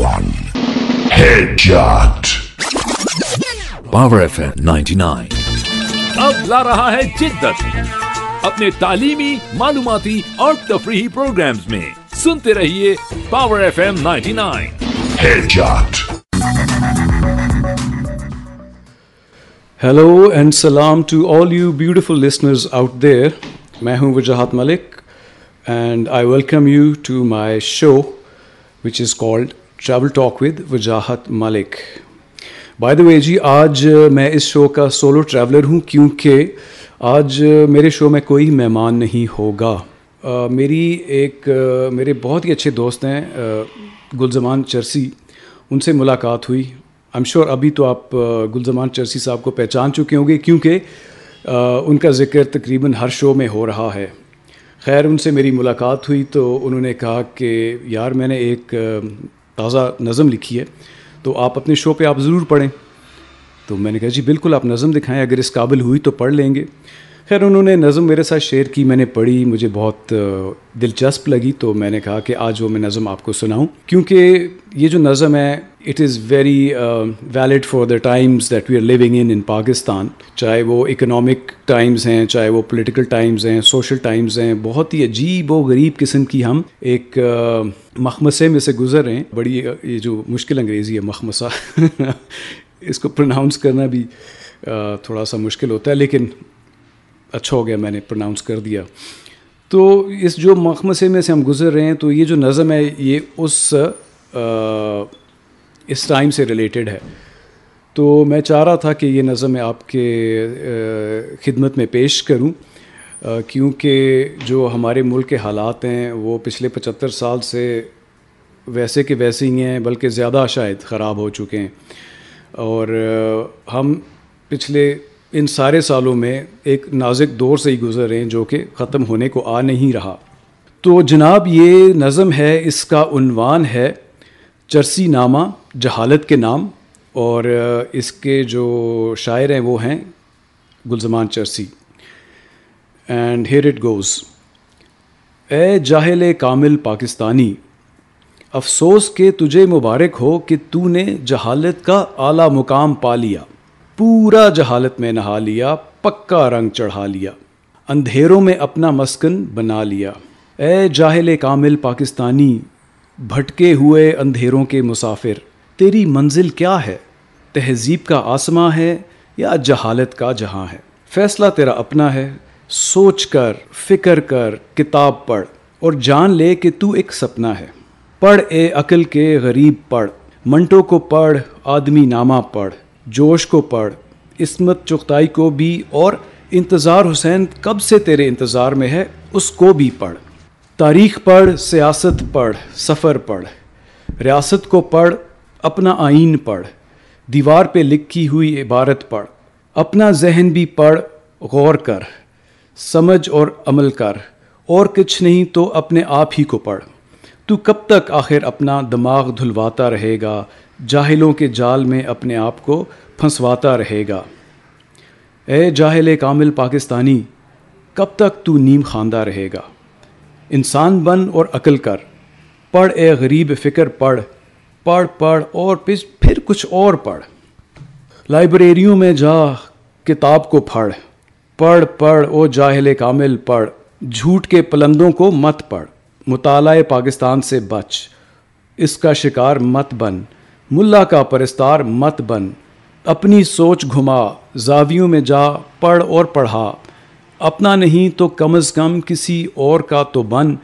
one. Headshot. Power F ninety nine اب لا رہا ہے جدت۔ اپنے تعلیمی معلوماتی اور تفریحی پروگرامز میں سنتے رہیے power F M ninety nine. Hello and سلام to all you beautiful listeners out there میں ہوں Wajahat Malik and I welcome you to my show which is called travel talk with Wajahat Malik by the way جی آج میں اس شو کا solve traveller ہوں کیونکہ آج میرے شو میں کوئی مہمان نہیں ہوگا میری ایک میرے بہت ہی اچھے دوست ہیں گلزمان چرسی ان سے ملاقات ہوئی ایم شور ابھی تو آپ گلزمان چرسی صاحب کو پہچان چکے ہوں گے کیونکہ ان کا ذکر تقریباً ہر شو میں ہو رہا ہے خیر ان سے میری ملاقات ہوئی تو انہوں نے کہا کہ یار میں نے ایک تازہ نظم لکھی ہے، تو آپ اپنے شو پہ آپ ضرور پڑھیں۔ تو میں نے کہا جی بالکل آپ نظم دکھائیں، اگر اس قابل ہوئی تو پڑھ لیں گے۔ خیر انہوں نے نظم میرے ساتھ شیئر کی، میں نے پڑھی، مجھے بہت دلچسپ لگی۔ تو میں نے کہا کہ آج وہ میں نظم آپ کو سناؤں۔ کیونکہ یہ جو نظم ہے it is very valid for the times that we are living in in Pakistan چاہے وہ اکنامک ٹائمز ہیں، چاہے وہ پولیٹیکل ٹائمز ہیں سوشل ٹائمز ہیں، بہت ہی عجیب و غریب قسم کی ہم ایک uh, مخمسے میں سے گزر رہے ہیں۔ بڑی uh, یہ جو مشکل انگریزی ہے، مخمسہ۔ اس کو پرناؤنس کرنا بھی uh, تھوڑا سا مشکل ہوتا ہے، لیکن اچھا ہو گیا میں نے پرناؤنس کر دیا۔ تو اس جو مخمسے میں سے ہم گزر رہے ہیں، تو یہ جو نظم ہے، یہ اس اس ٹائم سے ریلیٹڈ ہے۔ تو میں چاہ رہا تھا کہ یہ نظم میں آپ کے خدمت میں پیش کروں کیونکہ جو ہمارے ملک کے حالات ہیں، وہ پچھلے پچہتر سال سے ویسے کہ ویسے ہی ہیں، بلکہ زیادہ شاید خراب ہو چکے ہیں۔ اور ہم پچھلے ان سارے سالوں میں ایک نازک دور سے ہی گزر رہے ہیں جو کہ ختم ہونے کو آ نہیں رہا۔ تو جناب یہ نظم ہے، اس کا عنوان ہے چرسی نامہ جہالت کے نام۔ اور اس کے جو شاعر ہیں وہ ہیں گلزمان چرسی۔ And here it goes a جاہل کامل پاکستانی، افسوس کہ تجھے مبارک ہو کہ تو نے جہالت کا اعلیٰ مقام پا لیا۔ پورا جہالت میں نہا لیا، پکا رنگ چڑھا لیا۔ اندھیروں میں اپنا مسکن بنا لیا۔ اے جاہل کامل پاکستانی، بھٹکے ہوئے اندھیروں کے مسافر، تیری منزل کیا ہے؟ تہذیب کا آسماں ہے یا جہالت کا جہاں ہے؟ فیصلہ تیرا اپنا ہے۔ سوچ کر، فکر کر، کتاب پڑھ۔ اور جان لے کہ تو ایک سپنا ہے۔ پڑھ اے عقل کے غریب، پڑھ۔ منٹو کو پڑھ، آدمی نامہ پڑھ۔ جوش کو پڑھ، عصمت چغتائی کو بھی اور انتظار حسین کب سے تیرے انتظار میں ہے، اس کو بھی پڑھ۔ تاریخ پڑھ، سیاست پڑھ، سفر پڑھ۔ ریاست کو پڑھ، اپنا آئین پڑھ۔ دیوار پہ لکھی ہوئی عبارت پڑھ۔ اپنا ذہن بھی پڑھ، غور کر۔ سمجھ اور عمل کر۔ اور کچھ نہیں تو اپنے آپ ہی کو پڑھ۔ تو کب تک آخر اپنا دماغ دھلواتا رہے گا؟ جاہلوں کے جال میں اپنے آپ کو پھنسواتا رہے گا۔ اے جاہل کامل پاکستانی، کب تک تو نیم خاندہ رہے گا؟ انسان بن اور عقل کر۔ پڑھ اے غریب فکر، پڑھ۔ پڑھ پڑھ اور پھر کچھ اور پڑھ۔ لائبریریوں میں جا، کتاب کو پھڑ پڑھ پڑھ او جاہل کامل، پڑھ۔ جھوٹ کے پلندوں کو مت پڑھ۔ مطالعہ پاکستان سے بچ۔ اس کا شکار مت بن۔ ملا کا پرستار مت بن، اپنی سوچ گھما، زاویوں میں جا، پڑھ اور پڑھا۔ اپنا نہیں تو کم از کم کسی اور کا تو بن۔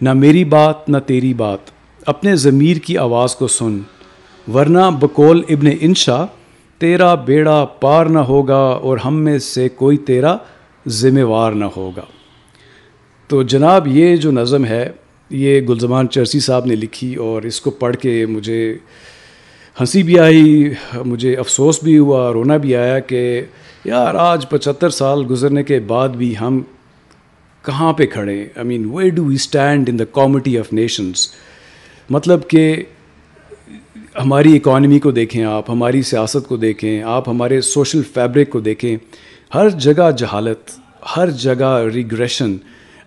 نہ میری بات، نہ تیری بات۔ اپنے ضمیر کی آواز کو سن۔ ورنہ بقول ابن انشا، تیرا بیڑا پار نہ ہوگا اور ہم میں سے کوئی تیرا ذمہ وار نہ ہوگا۔ تو جناب، یہ جو نظم ہے، یہ گلزمان چرسی صاحب نے لکھی اور اس کو پڑھ کے مجھے ہنسی بھی آئی، مجھے افسوس بھی ہوا، رونا بھی آیا کہ یار، آج پچہتر سال گزرنے کے بعد بھی ہم کہاں پہ کھڑے؟ ہیں I mean where do we stand in the comity of nations مطلب کہ ہماری اکانومی کو دیکھیں آپ، ہماری سیاست کو دیکھیں آپ، ہمارے سوشل فیبرک کو دیکھیں، ہر جگہ جہالت، ہر جگہ regression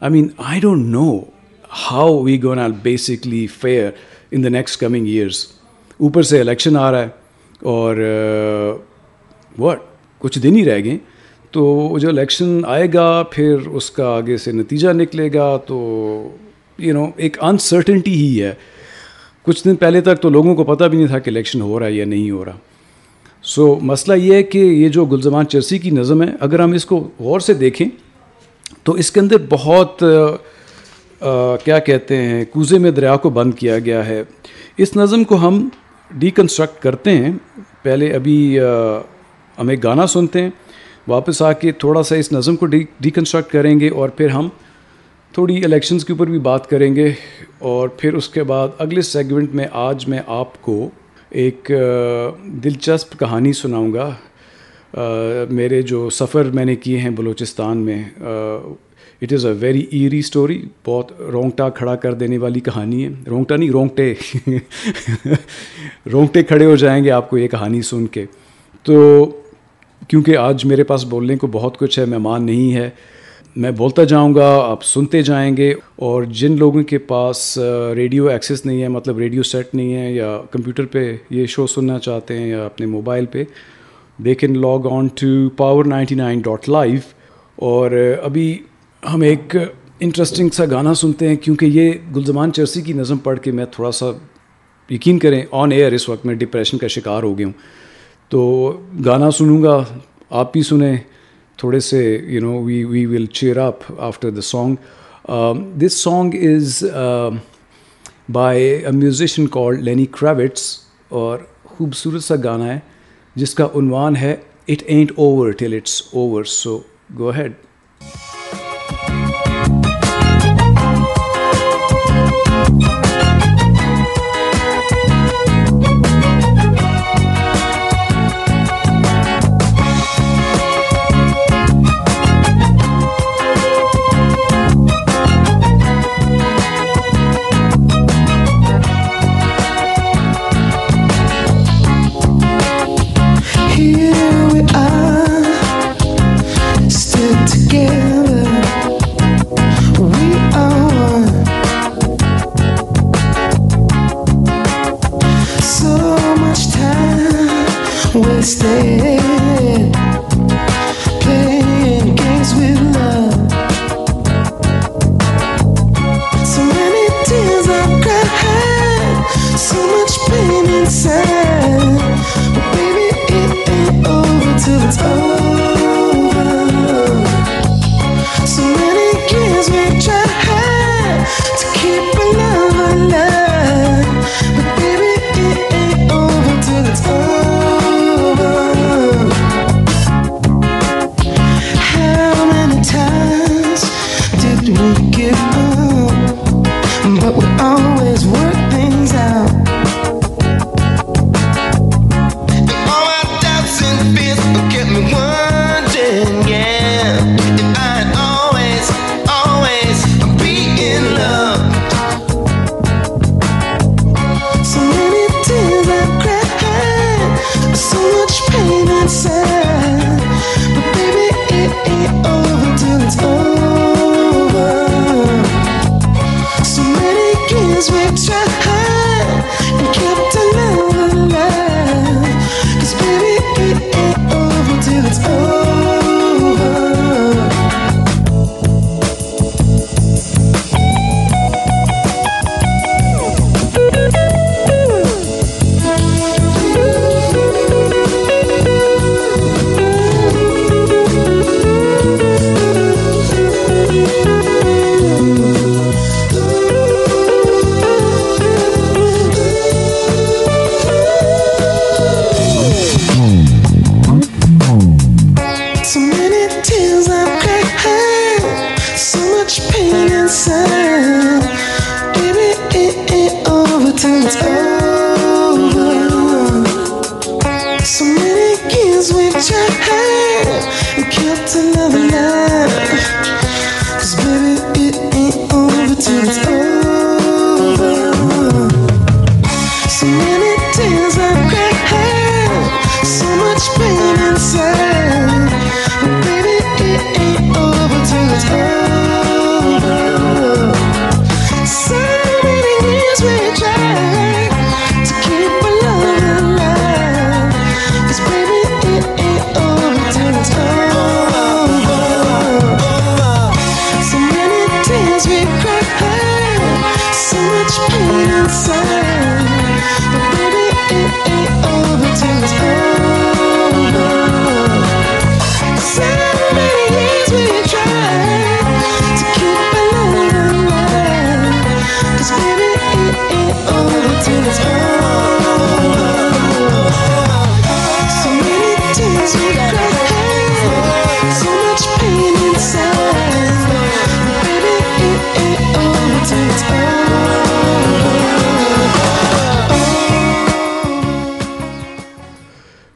I mean I don't know how we gonna are basically fare in the next coming years اوپر سے الیکشن آ رہا ہے اور واٹ کچھ دن ہی رہ گئے۔ تو جو الیکشن آئے گا، پھر اس کا آگے سے نتیجہ نکلے گا۔ تو یو نو ایک انسرٹنٹی ہی ہے۔ کچھ دن پہلے تک تو لوگوں کو پتہ بھی نہیں تھا کہ الیکشن ہو رہا ہے یا نہیں ہو رہا۔ سو مسئلہ یہ ہے کہ یہ جو گلزمان چرسی کی نظم ہے، اگر ہم اس کو غور سے دیکھیں، تو اس کے اندر بہت کیا کہتے ہیں، کوزے میں دریا کو بند کیا گیا ہے۔ اس نظم کو ہم ڈیکنسٹرکٹ کرتے ہیں، پہلے ابھی ہم ایک گانا سنتے ہیں، واپس آ کے تھوڑا سا اس نظم کو ڈی ڈیکنسٹرکٹ کریں گے اور پھر ہم تھوڑی الیکشنز کے اوپر بھی بات کریں گے۔ اور پھر اس کے بعد اگلے سیگمنٹ میں آج میں آپ کو ایک دلچسپ کہانی سناؤں گا۔ میرے جو سفر میں نے کیے ہیں بلوچستان میں it is a very eerie story بہت رونگٹا کھڑا کر دینے والی کہانی ہے۔ رونگٹا نہیں، رونگٹے۔ رونگٹے کھڑے ہو جائیں گے آپ کو یہ کہانی سن کے۔ تو کیونکہ آج میرے پاس بولنے کو بہت کچھ ہے، مہمان نہیں ہے، میں بولتا جاؤں گا، آپ سنتے جائیں گے۔ اور جن لوگوں کے پاس ریڈیو ایکسیس نہیں ہے مطلب ریڈیو سیٹ نہیں ہے یا کمپیوٹر پہ یہ شو سننا چاہتے ہیں یا اپنے موبائل پہ they can log on to power ninety nine dot live اور ابھی ہم ایک انٹرسٹنگ سا گانا سنتے ہیں کیونکہ یہ گلزمان چرسی کی نظم پڑھ کے میں تھوڑا سا یقین کریں آن ایئر اس وقت میں ڈپریشن کا شکار ہو گیا ہوں۔ تو گانا سنوں گا، آپ بھی سنیں، تھوڑے سے you know we we will cheer up after the song this song is by a musician call Lenny Kravitz اور خوبصورت سا گانا ہے، جس کا عنوان ہے it ain't over till it's over so go ahead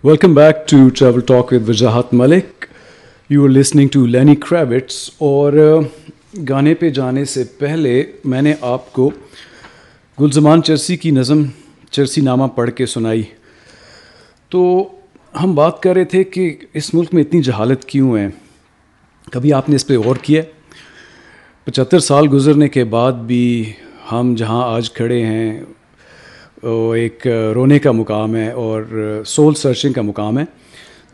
Welcome back to Travel Talk with Wajahat Malik. You were listening to Lenny Kravitz اور uh, گانے پہ جانے سے پہلے میں نے آپ کو گلزمان چرسی کی نظم چرسی نامہ پڑھ کے سنائی۔ تو ہم بات کر رہے تھے کہ اس ملک میں اتنی جہالت کیوں ہے؟ کبھی آپ نے اس پہ غور کیا؟ پچہتر سال گزرنے کے بعد بھی ہم جہاں آج کھڑے ہیں ایک رونے کا مقام ہے اور سول سرچنگ کا مقام ہے۔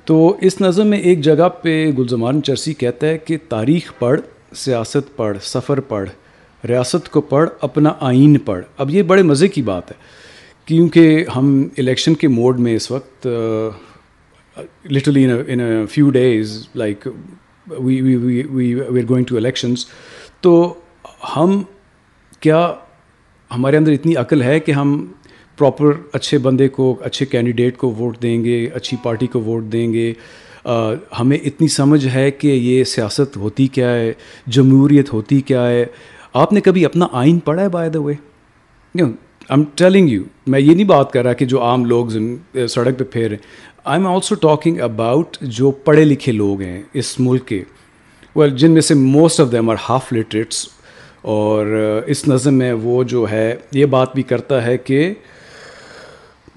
تو اس نظم میں ایک جگہ پہ گلزمان چرسی کہتا ہے کہ تاریخ پڑھ، سیاست پڑھ، سفر پڑھ، ریاست کو پڑھ، اپنا آئین پڑھ۔ اب یہ بڑے مزے کی بات ہے کیونکہ ہم الیکشن کے موڈ میں اس وقت literally in few days like we we we are going to elections تو ہم کیا ہمارے اندر اتنی عقل ہے کہ ہم پراپر اچھے بندے کو، اچھے کینڈیڈیٹ کو ووٹ دیں گے، اچھی پارٹی کو ووٹ دیں گے۔ ہمیں اتنی سمجھ ہے کہ یہ سیاست ہوتی کیا ہے، جمہوریت ہوتی کیا ہے۔ آپ نے کبھی اپنا آئین پڑھا ہے by the way I am telling you میں یہ نہیں بات کر رہا کہ جو عام لوگ سڑک پہ پھیر رہے I am also talking about جو پڑھے لکھے لوگ ہیں اس ملک کے۔ ویل جن میں سے most of them are half literates اور اس نظم میں وہ جو ہے، یہ بات بھی کرتا ہے کہ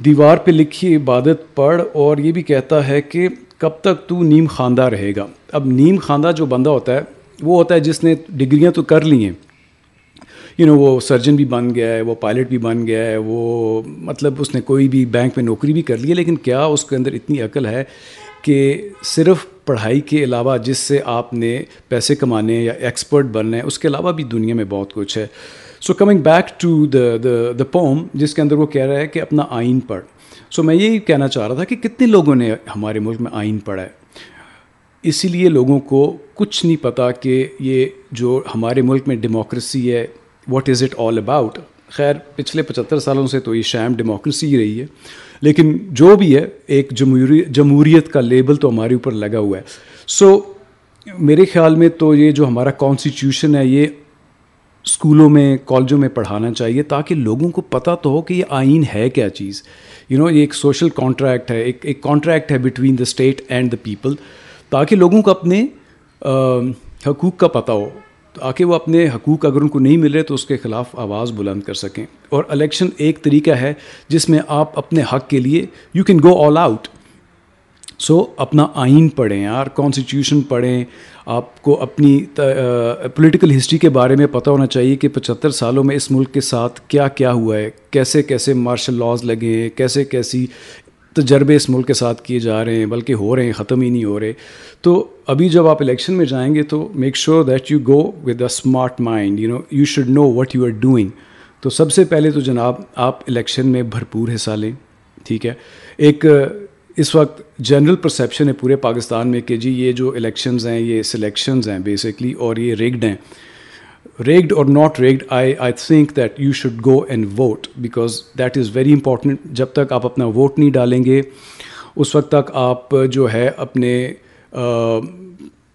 دیوار پہ لکھی عبادت پڑھ اور یہ بھی کہتا ہے کہ کب تک تو نیم خواندہ رہے گا۔ اب نیم خواندہ جو بندہ ہوتا ہے، وہ ہوتا ہے جس نے ڈگریاں تو کر لی ہیں۔ یو نو وہ سرجن بھی بن گیا ہے، وہ پائلٹ بھی بن گیا ہے، وہ مطلب اس نے کوئی بھی بینک میں نوکری بھی کر لی ہے، لیکن کیا اس کے اندر اتنی عقل ہے کہ صرف پڑھائی کے علاوہ جس سے آپ نے پیسے کمانے یا ایکسپرٹ بننا ہے، اس کے علاوہ بھی دنیا میں بہت کچھ ہے۔ So coming back to the the the poem جس کے اندر وہ کہہ رہا ہے کہ اپنا آئین پڑھ۔ سو میں یہی کہنا چاہ رہا تھا کہ کتنے لوگوں نے ہمارے ملک میں آئین پڑھا ہے۔ اسی لیے لوگوں کو کچھ نہیں پتہ کہ یہ جو ہمارے ملک میں ڈیموکریسی ہے what is it all about خیر، پچھلے پچہتر سالوں سے تو یہ شام ڈیموکریسی ہی رہی ہے۔ لیکن جو بھی ہے، ایک جمہوری، جمہوریت کا لیبل تو ہمارے اوپر لگا ہوا ہے۔ سو میرے خیال میں تو یہ جو ہمارا کانسٹیٹیوشن ہے، یہ اسکولوں میں، کالجوں میں پڑھانا چاہیے تاکہ لوگوں کو پتہ تو ہو کہ یہ آئین ہے کیا چیز۔ یو نو یہ ایک سوشل کانٹریکٹ ہے، ایک ایک کانٹریکٹ ہے between the state and the people تاکہ لوگوں کو اپنے حقوق کا پتہ ہو۔ تاکہ وہ اپنے حقوق اگر ان کو نہیں مل رہے تو اس کے خلاف آواز بلند کر سکیں۔ اور الیکشن ایک طریقہ ہے جس میں آپ اپنے حق کے لیے you can go all out so اپنا آئین پڑھیں، یار کانسٹیٹیوشن پڑھیں۔ آپ کو اپنی پولیٹیکل ہسٹری کے بارے میں پتہ ہونا چاہیے کہ پچہتر سالوں میں اس ملک کے ساتھ کیا کیا ہوا ہے، کیسے کیسے مارشل لاز لگے ہیں، کیسے کیسی تجربے اس ملک کے ساتھ کیے جا رہے ہیں، بلکہ ہو رہے ہیں، ختم ہی نہیں ہو رہے۔ تو ابھی جب آپ الیکشن میں جائیں گے تو make sure that you go with a smart mind you know you should know what you are doing تو سب سے پہلے تو جناب، آپ الیکشن میں بھرپور حصہ لیں، ٹھیک ہے۔ ایک اس وقت جنرل پرسیپشن ہے پورے پاکستان میں کہ جی یہ جو الیکشنز ہیں، یہ سلیکشنز ہیں بیسکلی اور یہ ریگڈ ہیں۔ Rigged or not rigged I I think that you should go and vote because that is very important جب تک آپ اپنا ووٹ نہیں ڈالیں گے، اس وقت تک آپ جو ہے اپنے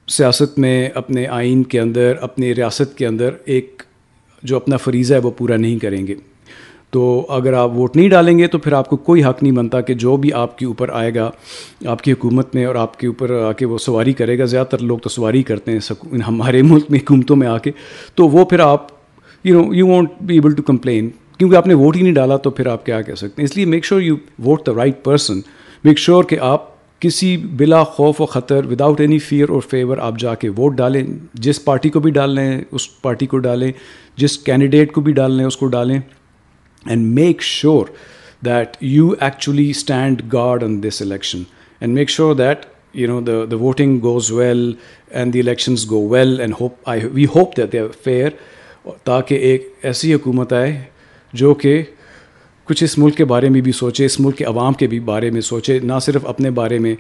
سیاست میں، اپنے آئین کے اندر، اپنے ریاست کے اندر ایک جو اپنا فریضہ ہے وہ پورا نہیں کریں گے۔ تو اگر آپ ووٹ نہیں ڈالیں گے تو پھر آپ کو کوئی حق نہیں بنتا کہ جو بھی آپ کے اوپر آئے گا، آپ کی حکومت میں اور آپ کے اوپر آ کے وہ سواری کرے گا۔ زیادہ تر لوگ تو سواری کرتے ہیں ہمارے ملک میں، حکومتوں میں آ کے۔ تو وہ پھر آپ you know you want be able to complain کیونکہ آپ نے ووٹ ہی نہیں ڈالا تو پھر آپ کیا کہہ سکتے ہیں؟ اس لیے make sure you vote the right person make sure کہ آپ کسی بلا خوف و خطر without any fear or favour آپ جا کے ووٹ ڈالیں۔ جس پارٹی کو بھی ڈال لیں، اس پارٹی کو ڈالیں۔ جس کینڈیڈیٹ کو بھی ڈال لیں، اس کو ڈالیں۔ And make sure that you actually stand guard on this election and make sure that you know the the voting goes well and the elections go well and hope I we hope that they fair تاکہ ایک ایسی حکومت آئے جو کہ کچھ اس ملک کے بارے میں بھی سوچے، اس ملک کے عوام کے بھی بارے میں سوچے، نہ صرف اپنے بارے میں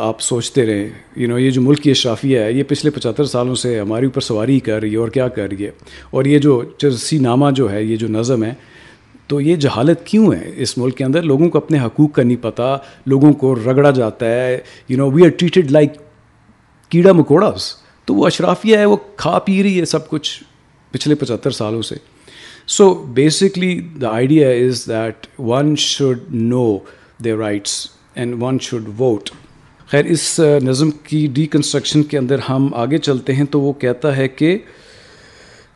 آپ سوچتے رہیں۔ یو نو یہ جو ملک کی اشرافیہ ہے، یہ پچھلے پچہتر سالوں سے ہمارے اوپر سواری کر رہی ہے اور کیا کر رہی ہے؟ اور یہ جو چرسی نامہ جو ہے، یہ جو نظم ہے تو یہ جہالت کیوں ہے؟ اس ملک کے اندر لوگوں کو اپنے حقوق کا نہیں پتہ لوگوں کو رگڑا جاتا ہے you know we are treated like کیڑا مکوڑاس۔ تو وہ اشرافیہ ہے، وہ کھا پی رہی ہے سب کچھ پچھلے پچہتر سالوں سے۔ So basically the idea is that one should know their rights and one should vote خیر، اس نظم کی ڈی کنسٹرکشن کے اندر ہم آگے چلتے ہیں تو وہ کہتا ہے کہ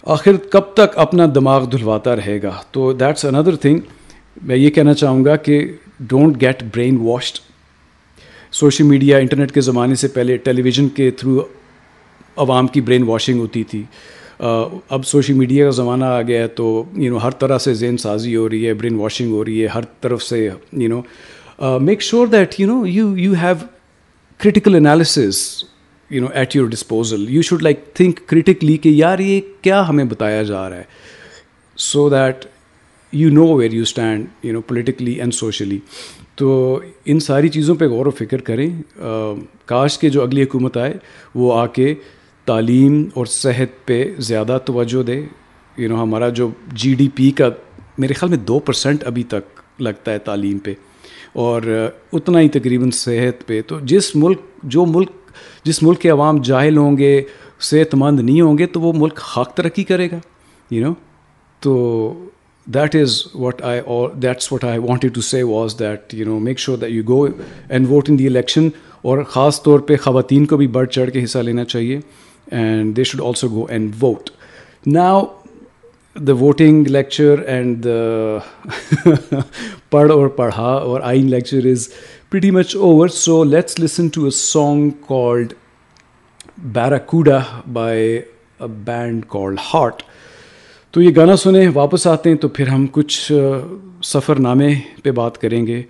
آخر کب تک اپنا دماغ دھلواتا رہے گا؟ تو دیٹس اندر تھنگ میں یہ کہنا چاہوں گا کہ don't get brainwashed social media internet کے زمانے سے پہلے ٹیلی ویژن کے تھرو عوام کی برین واشنگ ہوتی تھی. Uh, اب سوشل میڈیا کا زمانہ آ گیا ہے تو یو نو ہر طرح سے ذہن سازی ہو رہی ہے برین واشنگ ہو رہی ہے، ہر طرف سے you know make sure that you know you you have critical analysis you know at your disposal you should like think critically کہ یار یہ کیا ہمیں بتایا جا رہا ہے so that you know where you stand you know politically and socially تو ان ساری چیزوں پہ غور و فکر کریں کاش کے جو اگلی حکومت آئے وہ آ کے تعلیم اور صحت پہ زیادہ توجہ دے یو نو ہمارا جو جی ڈی پی کا میرے خیال میں دو پرسینٹ ابھی تک لگتا ہے تعلیم پہ اور اتنا ہی تقریباً صحت پہ تو جس ملک جو ملک جس ملک کے عوام جاہل ہوں گے، صحت مند نہیں ہوں گے، تو وہ ملک خاک ترقی کرے گا یو نو تو that is what I or that's what I wanted to say was that you know make sure that you go and vote in the election اور خاص طور پہ خواتین کو بھی بڑھ چڑھ کے حصہ لینا چاہیے and they should also go and vote now the voting lecture and پڑھ اور پڑھا اور آئین lecture is pretty much over. So let's listen to a song called Barracuda by a band called Heart. تو یہ گانا سنیں، واپس آتے ہیں تو پھر ہم کچھ سفر نامے پہ بات کریں گے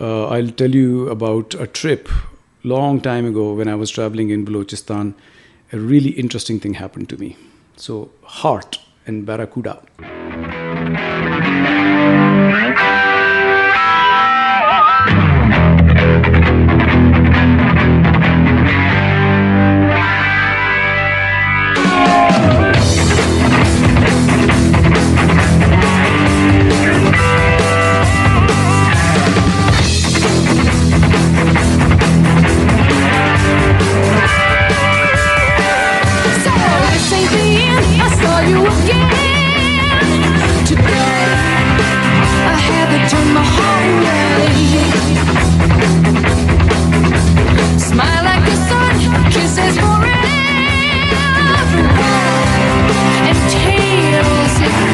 I tell you about a trip long time ago when I was travelling in Balochistan really interesting thing happen to me so Heart and Barracuda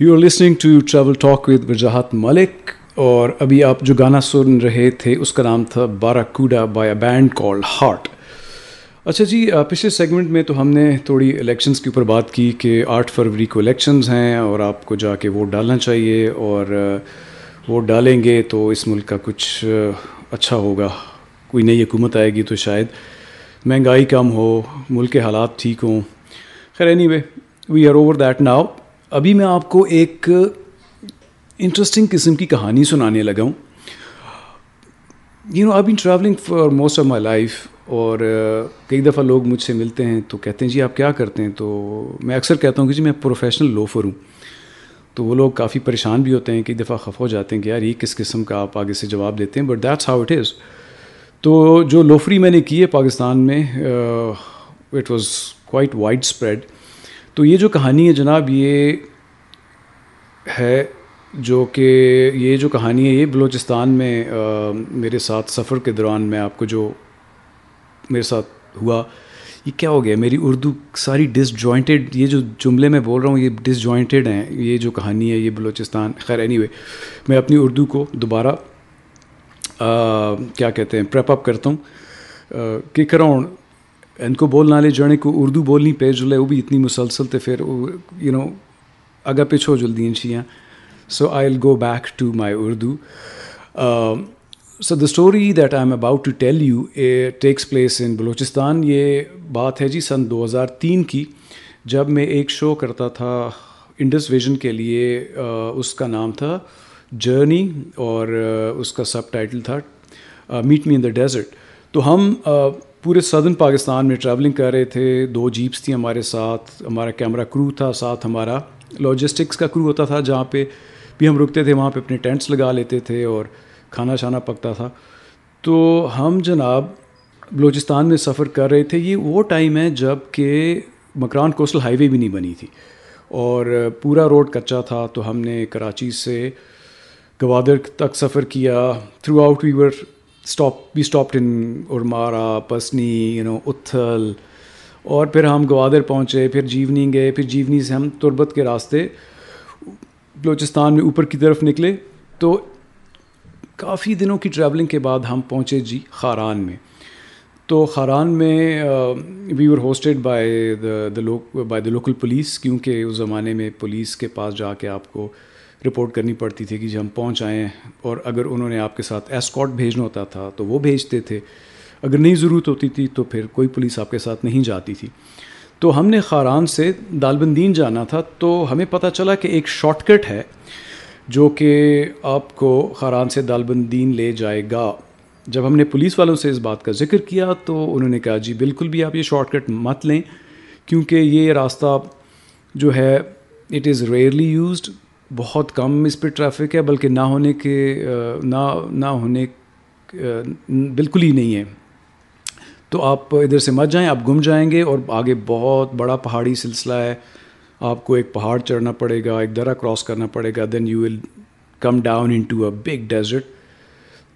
you are listening to Travel Talk with Wajahat Malik اور ابھی آپ جو گانا سن رہے تھے، اس کا نام تھا Barracuda by a band call Heart اچھا جی پچھلے سیگمنٹ میں تو ہم نے تھوڑی الیکشنز کے اوپر بات کی کہ آٹھ فروری کو الیکشنز ہیں اور آپ کو جا کے ووٹ ڈالنا چاہیے اور ووٹ ڈالیں گے تو اس ملک کا کچھ اچھا ہوگا۔ کوئی نئی حکومت آئے گی تو شاید مہنگائی کم ہو، ملک کے حالات ٹھیک ہوں۔ خیر anyway we are over that now ابھی میں آپ کو ایک انٹرسٹنگ قسم کی کہانی سنانے لگا ہوں۔ You know I been travelling for most of my life اور uh, کئی دفعہ لوگ مجھ سے ملتے ہیں تو کہتے ہیں جی آپ کیا کرتے ہیں؟ تو میں اکثر کہتا ہوں کہ جی میں پروفیشنل لوفر ہوں۔ تو وہ لوگ کافی پریشان بھی ہوتے ہیں، کئی دفعہ خف ہو جاتے ہیں کہ یار یہ کس قسم کا آپ آگے سے جواب دیتے ہیں but that's how it is تو جو لوفری میں نے کی ہے پاکستان میں it was quite widespread تو یہ جو کہانی ہے جناب، یہ ہے جو کہ یہ جو کہانی ہے، یہ بلوچستان میں میرے ساتھ سفر کے دوران میں آپ کو جو میرے ساتھ ہوا، یہ کیا ہو گیا؟ میری اردو ساری ڈس جوائنٹیڈ یہ جو جملے میں بول رہا ہوں، یہ ڈس جوائنٹیڈ ہیں، یہ جو کہانی ہے، یہ بلوچستان، خیر اینی وے میں اپنی اردو کو دوبارہ کیا کہتے ہیں پریپ اپ کرتا ہوں کہ کراؤن ان کو بول نالے جانے کو اردو بولنی پہ جلے وہ بھی اتنی مسلسل تھے پھر یو نو اگا پچھو جلدی انشیاں so I will go back to my Urdu. So the story that I am about to tell you a takes place in Balochistan. یہ بات ہے جی سن دو ہزار تین کی، جب میں ایک شو کرتا تھا انڈس ویژن کے لیے اس کا نام تھا جرنی اور اس کا سب ٹائٹل تھا meet me in the desert تو ہم پورے سدرن پاکستان میں ٹریولنگ کر رہے تھے، دو جیپس تھیں ہمارے ساتھ، ہمارا کیمرہ کرو تھا، ساتھ ہمارا لاجسٹکس کا کرو ہوتا تھا، جہاں پہ بھی ہم رکتے تھے، وہاں پہ اپنے ٹینٹس لگا لیتے تھے اور کھانا شانا پکتا تھا۔ تو ہم جناب بلوچستان میں سفر کر رہے تھے، یہ وہ ٹائم ہے جبکہ مکران کوسٹل ہائی وے بھی نہیں بنی تھی۔ اور پورا روڈ کچا تھا، تو ہم نے کراچی سے گوادر تک سفر کیا۔ Throughout we were stop we stop in Ormara Pasni you know Uthal اور پھر ہم گوادر پہنچے، پھر جیونی گئے، پھر جیونی سے ہم تربت کے راستے بلوچستان میں اوپر کی طرف نکلے۔ تو کافی دنوں کی ٹریولنگ کے بعد ہم پہنچے جی خاران میں۔ تو خاران میں we were hosted by the by the local police کیونکہ اس زمانے میں پولیس کے پاس جا کے آپ کو رپورٹ کرنی پڑتی تھی کہ جی ہم پہنچ آئیں اور اگر انہوں نے آپ کے ساتھ ایسکاٹ بھیجنا ہوتا تھا تو وہ بھیجتے تھے۔ اگر نہیں ضرورت ہوتی تھی تو پھر کوئی پولیس آپ کے ساتھ نہیں جاتی تھی۔ تو ہم نے خاران سے دالبندین جانا تھا تو ہمیں پتہ چلا کہ ایک شارٹ کٹ ہے جو کہ آپ کو خاران سے دالبندین لے جائے گا۔ جب ہم نے پولیس والوں سے اس بات کا ذکر کیا تو انہوں نے کہا جی بالکل بھی آپ یہ شارٹ کٹ مت لیں، کیونکہ یہ راستہ جو ہے اٹ از ریئرلی یوزڈ بہت کم اس پہ ٹریفک ہے، بلکہ نہ ہونے کے نہ نہ ہونے بالکل ہی نہیں ہے۔ تو آپ ادھر سے مت جائیں، آپ گم جائیں گے اور آگے بہت بڑا پہاڑی سلسلہ ہے۔ آپ کو ایک پہاڑ چڑھنا پڑے گا، ایک درا کراس کرنا پڑے گا then you will come down into a big desert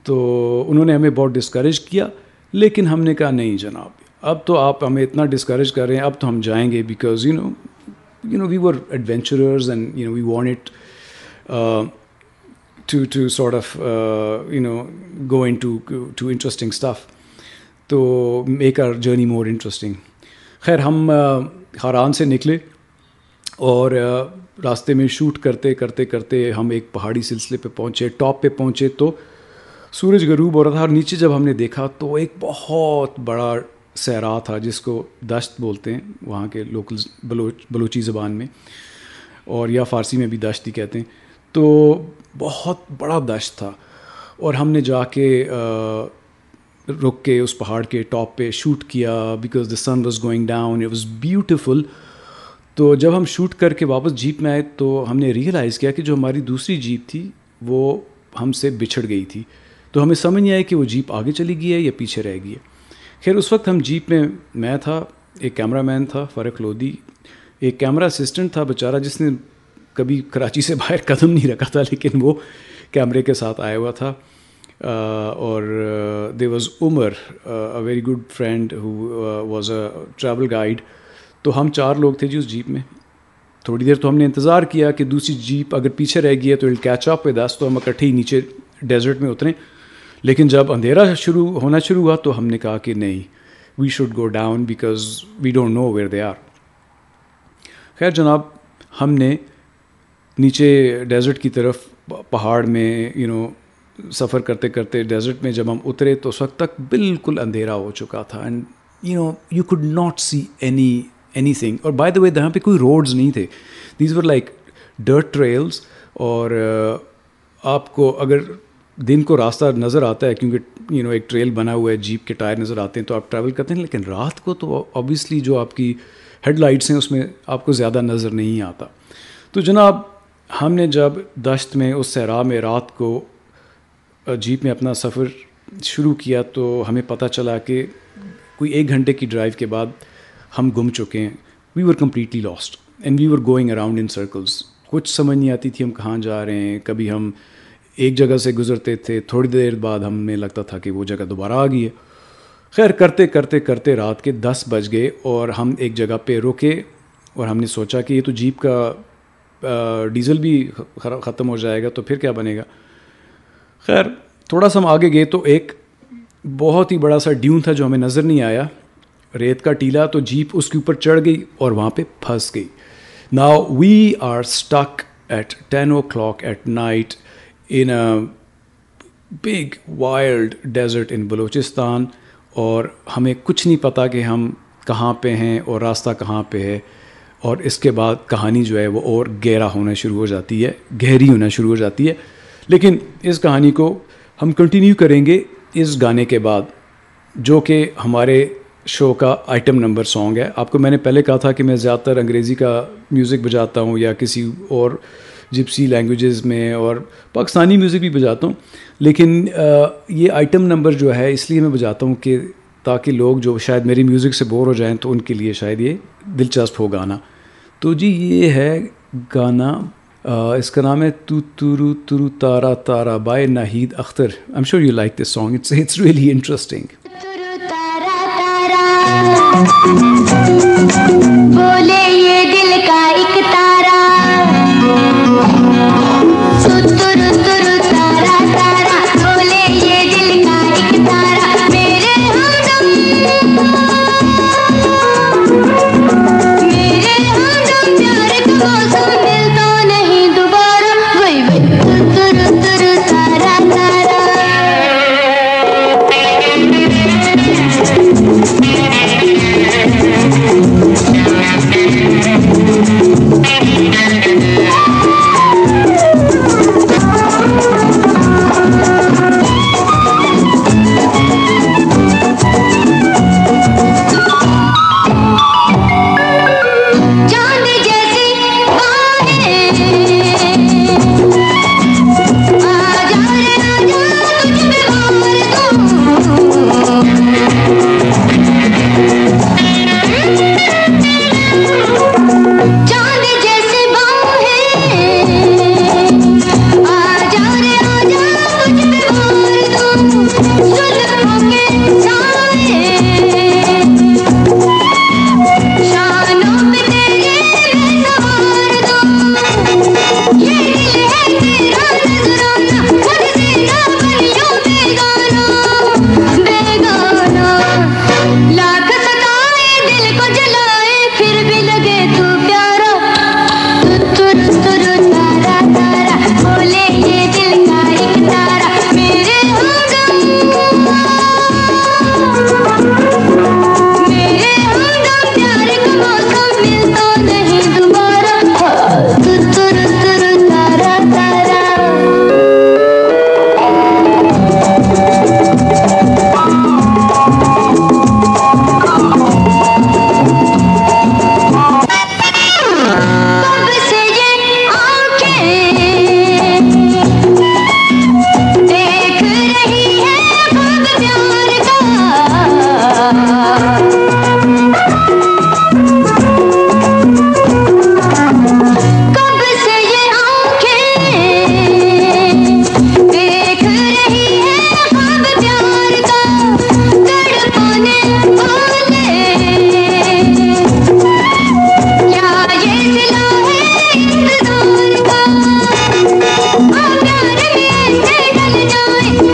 تو انہوں نے ہمیں بہت ڈسکریج کیا، لیکن ہم نے کہا نہیں جناب، اب تو آپ ہمیں اتنا ڈسکریج کر رہے ہیں، اب تو ہم جائیں گے because you know you know we were adventurers and you know we want it to to sort of you know go in to to interesting stuff to make our journey more interesting خیر، ہم خاران سے نکلے اور راستے میں shoot کرتے کرتے کرتے ہم ایک پہاڑی سلسلے پہ پہنچے ٹاپ پہ پہنچے تو سورج غروب ہو رہا تھا اور نیچے جب ہم نے دیکھا تو ایک بہت بڑا صحرا تھا جس کو دشت بولتے ہیں، وہاں کے لوکل بلوچ، بلوچی زبان میں اور یا فارسی میں بھی دشت ہی کہتے ہیں۔ تو بہت بڑا دشت تھا۔ اور ہم نے جا کے رک کے اس پہاڑ کے ٹاپ پہ شوٹ کیا because the sun was going down it was beautiful تو جب ہم شوٹ کر کے واپس جیپ میں آئے، تو ہم نے ریئلائز کیا کہ جو ہماری دوسری جیپ تھی، وہ ہم سے بچھڑ گئی تھی۔ تو ہمیں سمجھ نہیں آیا کہ وہ جیپ آگے چلی گئی ہے یا پیچھے رہ گئی ہے۔ خیر، اس وقت ہم جیپ میں میں تھا، ایک کیمرہ مین تھا، فرق لودھی۔ ایک کیمرہ اسسٹنٹ تھا بیچارہ، جس نے کبھی کراچی سے باہر قدم نہیں رکھا تھا، لیکن وہ کیمرے کے ساتھ آیا ہوا تھا۔ اور they was Umar a very good friend he was a travel guide تو ہم چار لوگ تھے جی اس جیپ میں۔ تھوڑی دیر تو ہم نے انتظار کیا کہ دوسری جیپ اگر پیچھے رہ گئی ہے تو کیچ اپ ود تو ہم اکٹھے ہی نیچے ڈیزرٹ میں اتریں لیکن جب اندھیرا شروع ہونا شروع ہوا تو ہم نے کہا کہ نہیں we should go down because we don't know where they are خیر جناب، ہم نے نیچے ڈیزرٹ کی طرف پہاڑ میں یو نو سفر کرتے کرتے ڈیزرٹ میں جب ہم اترے تو اس وقت تک بالکل اندھیرا ہو چکا تھا and you know you could not see any any anything by the way یہاں پہ کوئی روڈز نہیں تھے. These were like dirt trails اور uh, آپ کو اگر دن کو راستہ نظر آتا ہے کیونکہ یو نو ایک ٹریل بنا ہوا ہے، جیپ کے ٹائر نظر آتے ہیں تو آپ ٹریول کرتے ہیں لیکن رات کو تو آبویسلی جو آپ کی ہیڈ لائٹس ہیں اس میں آپ کو زیادہ نظر نہیں آتا. تو جناب ہم نے جب دشت میں اس صحرا میں رات کو جیپ میں اپنا سفر شروع کیا تو ہمیں پتہ چلا کہ کوئی ایک گھنٹے کی ڈرائیو کے بعد ہم گم چکے ہیں۔ We were completely lost and we were going around in circles کچھ سمجھ نہیں آتی تھی ہم کہاں جا رہے ہیں۔ کبھی ہم ایک جگہ سے گزرتے تھے، تھوڑی دیر بعد ہمیں لگتا تھا کہ وہ جگہ دوبارہ آ گئی ہے۔ خیر، کرتے کرتے کرتے رات کے دس بج گئے اور ہم ایک جگہ پہ رکے اور ہم نے سوچا کہ یہ تو جیپ کا ڈیزل بھی ختم ہو جائے گا تو پھر کیا بنے گا؟ خیر، تھوڑا سا ہم آگے گئے تو ایک بہت ہی بڑا سا ڈیون تھا جو ہمیں نظر نہیں آیا۔ ریت کا ٹیلا تو جیپ اس کے اوپر چڑھ گئی اور وہاں پہ پھنس گئی۔ نا we are stuck at ten o'clock at night in big wild desert in Balochistan اور ہمیں کچھ نہیں پتہ کہ ہم کہاں پہ ہیں اور راستہ کہاں پہ ہے۔ اور اس کے بعد کہانی جو ہے وہ اور گہرا ہونا شروع ہو جاتی ہے، گہری ہونا شروع ہو جاتی ہے۔ لیکن اس کہانی کو ہم کنٹینیو کریں گے اس گانے کے بعد، جو کہ ہمارے شو کا آئٹم نمبر سانگ ہے۔ آپ کو میں نے پہلے کہا تھا کہ میں زیادہ تر انگریزی کا میوزک بجاتا ہوں یا کسی اور جپسی لینگویجز میں اور پاکستانی میوزک بھی بجاتا ہوں۔ لیکن یہ آئٹم نمبر جو ہے اس لیے میں بجاتا ہوں کہ تاکہ لوگ جو شاید میری میوزک سے بور ہو جائیں تو ان کے لیے شاید یہ دلچسپ ہو گانا۔ تو جی یہ ہے گانا اس کا نام ہے تو ترو ترو تارا تارا by Naheed Akhtar. I am sure you like this song it's it's really interesting بولے یہ دل کا ایک تارا۔ جائے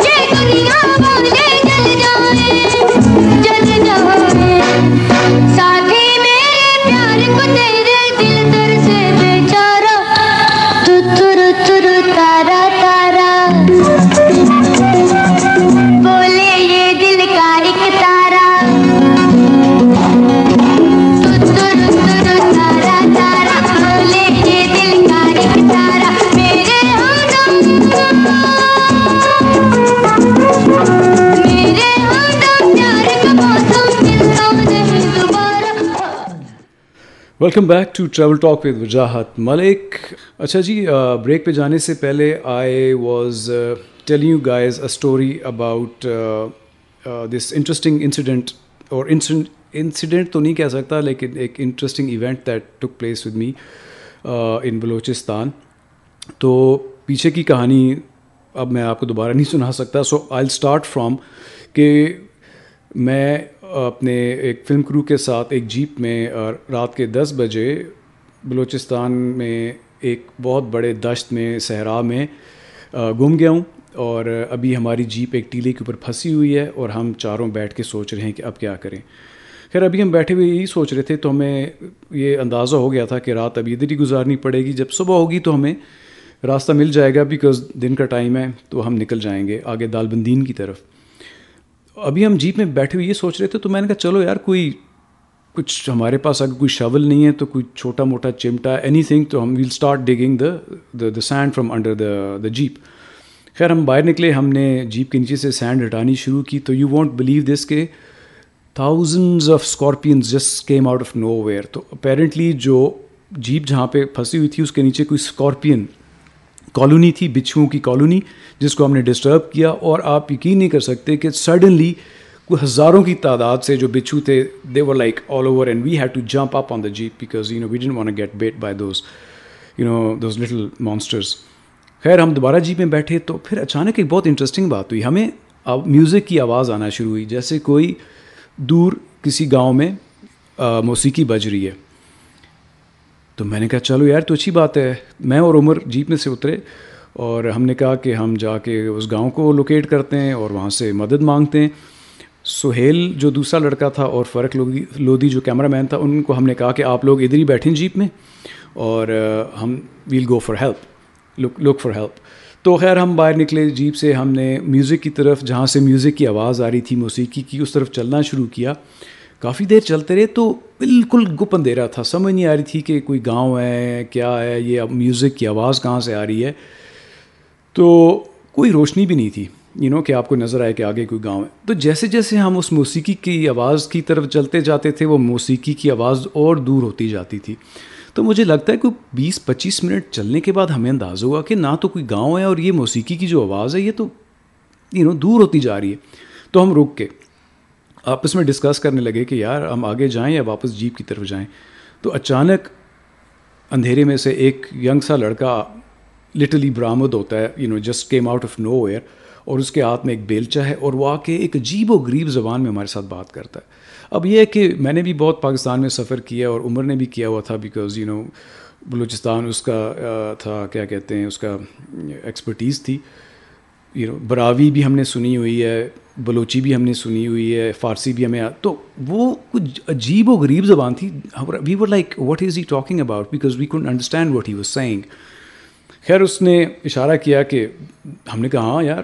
welcome back to Travel Talk with Wajahat Malik اچھا جی بریک پہ جانے سے پہلے I was tell you guys a story about this interesting incident اور انسیڈنٹ تو نہیں کہہ سکتا لیکن ایک interesting event that took place with me in Balochistan تو پیچھے کی کہانی اب میں آپ کو دوبارہ نہیں سنا سکتا سو آئی اسٹارٹ فرام کہ میں اپنے ایک فلم کرو کے ساتھ ایک جیپ میں رات کے دس بجے بلوچستان میں ایک بہت بڑے دشت میں، صحرا میں گم گیا ہوں اور ابھی ہماری جیپ ایک ٹیلے کے اوپر پھنسی ہوئی ہے اور ہم چاروں بیٹھ کے سوچ رہے ہیں کہ اب کیا کریں۔ خیر، ابھی ہم بیٹھے ہوئے یہی سوچ رہے تھے تو ہمیں یہ اندازہ ہو گیا تھا کہ رات ابھی ادھر ہی گزارنی پڑے گی۔ جب صبح ہوگی تو ہمیں راستہ مل جائے گا بیکاز دن کا ٹائم ہے تو ہم نکل جائیں گے آگے دال بندین کی طرف۔ ابھی ہم جیپ میں بیٹھے ہوئے یہ سوچ رہے تھے، تو میں نے کہا، چلو یار، کوئی، کچھ ہمارے پاس اگر کوئی شاول نہیں ہے تو کوئی چھوٹا موٹا چمٹا اینی تھنگ تو ہم we'll start digging the the the sand from under the the jeep خیر، ہم باہر نکلے، ہم نے جیپ کے نیچے سے سینڈ ہٹانی شروع کی، تو یو وانٹ بلیو دس کہ thousands of scorpions just came out of nowhere تو اپیرنٹلی جو جیپ جہاں پہ پھنسی ہوئی تھی، اس کے نیچے کوئی اسکارپین کالونی تھی بچھوؤں کی کالونی، جس کو ہم نے ڈسٹرب کیا اور آپ یقین نہیں کر سکتے کہ سڈنلی کوئی ہزاروں کی تعداد سے جو بچھو تھے they were like all over and we had to jump up on the jeep because you know we didn't want get bit by those you know those little monsters خیر، ہم دوبارہ جیپ میں بیٹھے تو پھر اچانک ایک بہت انٹرسٹنگ بات ہوئی۔ ہمیں میوزک کی آواز آنا شروع ہوئی، جیسے کوئی دور کسی گاؤں میں موسیقی بج رہی ہے۔ تو میں نے کہا، چلو یار، تو اچھی بات ہے. میں اور عمر جیپ میں سے اترے اور ہم نے کہا کہ ہم جا کے اس گاؤں کو لوکیٹ کرتے ہیں اور وہاں سے مدد مانگتے ہیں۔ سہیل جو دوسرا لڑکا تھا اور فرق لودھی لودھی جو کیمرہ مین تھا، ان کو ہم نے کہا کہ آپ لوگ ادھر ہی بیٹھیں جیپ میں اور ہم we'll go for help look look for help تو خیر، ہم باہر نکلے جیپ سے۔ ہم نے میوزک کی طرف، جہاں سے میوزک کی آواز آ رہی تھی، موسیقی کی، اس طرف چلنا شروع کیا۔ کافی دیر چلتے رہے تو بالکل گپ اندھیرا تھا۔ سمجھ نہیں آ رہی تھی کہ کوئی گاؤں ہے، کیا ہے، یہ اب میوزک کی آواز کہاں سے آ رہی ہے۔ تو کوئی روشنی بھی نہیں تھی یو نو کہ آپ کو نظر آئے کہ آگے کوئی گاؤں ہے۔ تو جیسے جیسے ہم اس موسیقی کی آواز کی طرف چلتے جاتے تھے، وہ موسیقی کی آواز اور دور ہوتی جاتی تھی۔ تو مجھے لگتا ہے کہ بیس پچیس منٹ چلنے کے بعد ہمیں انداز ہوا کہ نہ تو کوئی گاؤں ہے اور یہ موسیقی کی جو آواز ہے، یہ تو یو نو دور ہوتی جا رہی ہے۔ تو ہم رک کے آپس میں ڈسکس کرنے لگے کہ یار ہم آگے جائیں یا واپس جیپ کی طرف جائیں؟ تو اچانک اندھیرے میں سے ایک ینگ سا لڑکا لٹلی برآمد ہوتا ہے you know just came out of nowhere اور اس کے ہاتھ میں ایک بیلچہ ہے اور وہ آ کے ایک عجیب و غریب زبان میں ہمارے ساتھ بات کرتا ہے۔ اب یہ ہے کہ میں نے بھی بہت پاکستان میں سفر کیا اور عمر نے بھی کیا ہوا تھا بیکاز یو نو بلوچستان اس کا تھا، کیا کہتے ہیں، اس کا ایکسپرٹیز تھی۔ یو نو براوی بھی ہم نے سنی ہوئی ہے، بلوچی بھی ہم نے سنی ہوئی ہے، فارسی بھی ہمیں تو وہ کچھ عجیب و غریب زبان تھی۔ We were like what is he talking about because we can't understand what he was saying خیر، اس نے اشارہ کیا کہ ہم نے کہا ہاں یار،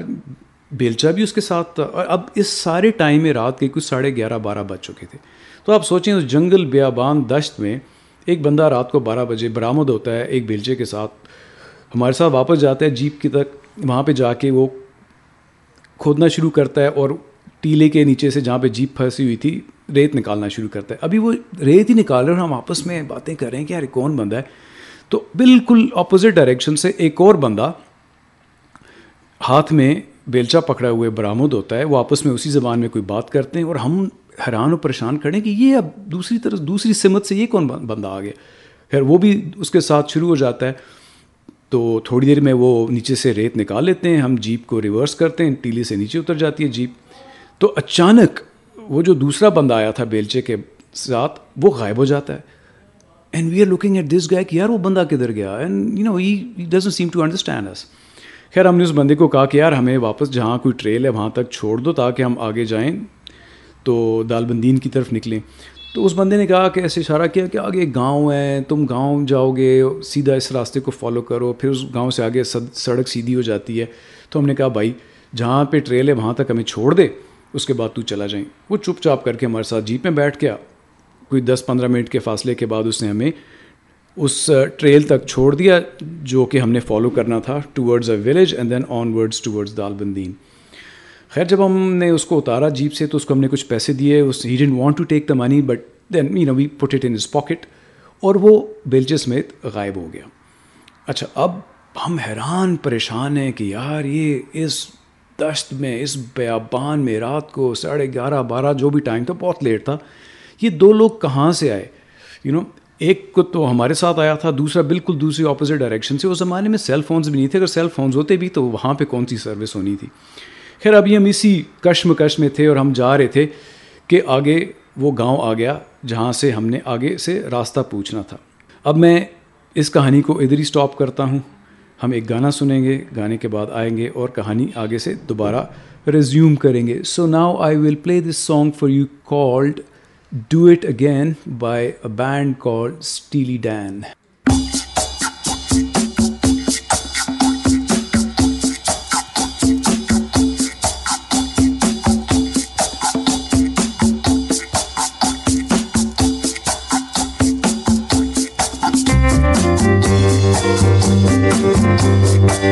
بیلچا بھی اس کے ساتھ تھا۔ اور اب اس سارے ٹائم میں رات کے کچھ ساڑھے گیارہ، بارہ بج چکے تھے۔ تو آپ سوچیں، اس جنگل بیابان دشت میں ایک بندہ رات کو بارہ بجے برآمد ہوتا ہے ایک بیلچے کے ساتھ۔ ہمارے ساتھ واپس جاتا ہے، جیپ کی تک وہاں پہ جا کے وہ کھودنا شروع کرتا ہے اور ٹیلے کے نیچے سے جہاں پہ جیپ پھنسی ہوئی تھی، ریت نکالنا شروع کرتا ہے۔ ابھی وہ ریت ہی نکال رہے اور ہم آپس میں باتیں کر رہے ہیں کہ یار کون بندہ ہے۔ تو بالکل اپوزٹ ڈائریکشن سے ایک اور بندہ ہاتھ میں بیلچا پکڑا ہوئے برآمد ہوتا ہے، وہ آپس میں اسی زبان میں کوئی بات کرتے ہیں اور ہم حیران و پریشان کھڑے کہ یہ اب دوسری طرف، دوسری سمت سے یہ کون بندہ آ گیا خیر، وہ بھی اس کے ساتھ شروع ہو جاتا ہے۔ تو تھوڑی دیر میں وہ نیچے سے ریت نکال لیتے ہیں، ہم جیپ کو ریورس کرتے ہیں ٹیلی سے نیچے اتر جاتی ہے جیپ۔ تو اچانک وہ جو دوسرا بندہ آیا تھا بیلچے کے ساتھ، وہ غائب ہو جاتا ہے۔ And we are looking at this guy کہ یار وہ بندہ کدھر گیا؟ And you know he doesn't seem to understand اس خیر، ہم نے اس بندے کو کہا کہ یار ہمیں واپس جہاں کوئی ٹریل ہے، وہاں تک چھوڑ دو تاکہ ہم آگے جائیں۔ تو دال بندین کی طرف نکلیں۔ تو اس بندے نے کہا کہ ایسے اشارہ کیا کہ آگے گاؤں ہے، تم گاؤں جاؤ گے، سیدھا اس راستے کو فالو کرو، پھر اس گاؤں سے آگے سڑک سیدھی ہو جاتی ہے۔ تو ہم نے کہا، بھائی، جہاں پہ ٹریل ہے، وہاں تک ہمیں چھوڑ دے، اس کے بعد تو چلا جائیں۔ وہ چپ چاپ کر کے ہمارے ساتھ جیپ میں بیٹھ گیا۔ کوئی دس پندرہ منٹ کے فاصلے کے بعد اس نے ہمیں اس ٹریل تک چھوڑ دیا، جو کہ ہم نے فالو کرنا تھا towards a village and then onwards towards Dalbandin خیر، جب ہم نے اس کو اتارا جیپ سے، تو اس کو ہم نے کچھ پیسے دیے، اس he didn't want to take the money but then you know we put it in his pocket اور وہ بیلچے سمیت غائب ہو گیا۔ اچھا اب ہم حیران پریشان ہیں کہ یار، یہ اس دشت میں، اس بیابان میں رات کو ساڑھے گیارہ، بارہ، جو بھی ٹائم تھا، بہت لیٹ تھا۔ یہ دو لوگ کہاں سے آئے؟ یو نو ایک کو تو ہمارے ساتھ آیا تھا، دوسرا بالکل دوسری اپوزٹ ڈائریکشن سے۔ اس زمانے میں سیل فونز بھی نہیں تھے، اگر سیل فونز ہوتے بھی، تو وہاں پہ کون سی سروس ہونی تھی؟ خیر، ابھی ہم اسی کشمکش میں تھے اور ہم جا رہے تھے کہ آگے وہ گاؤں آ گیا جہاں سے ہم نے آگے سے راستہ پوچھنا تھا۔ اب میں اس کہانی کو ادھر ہی اسٹاپ کرتا ہوں۔ ہم ایک گانا سنیں گے، گانے کے بعد آئیں گے اور کہانی آگے سے دوبارہ ریزیوم کریں گے۔ So now I will play this song for you called Do It Again by a band called Steely Dan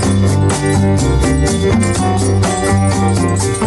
Thank you.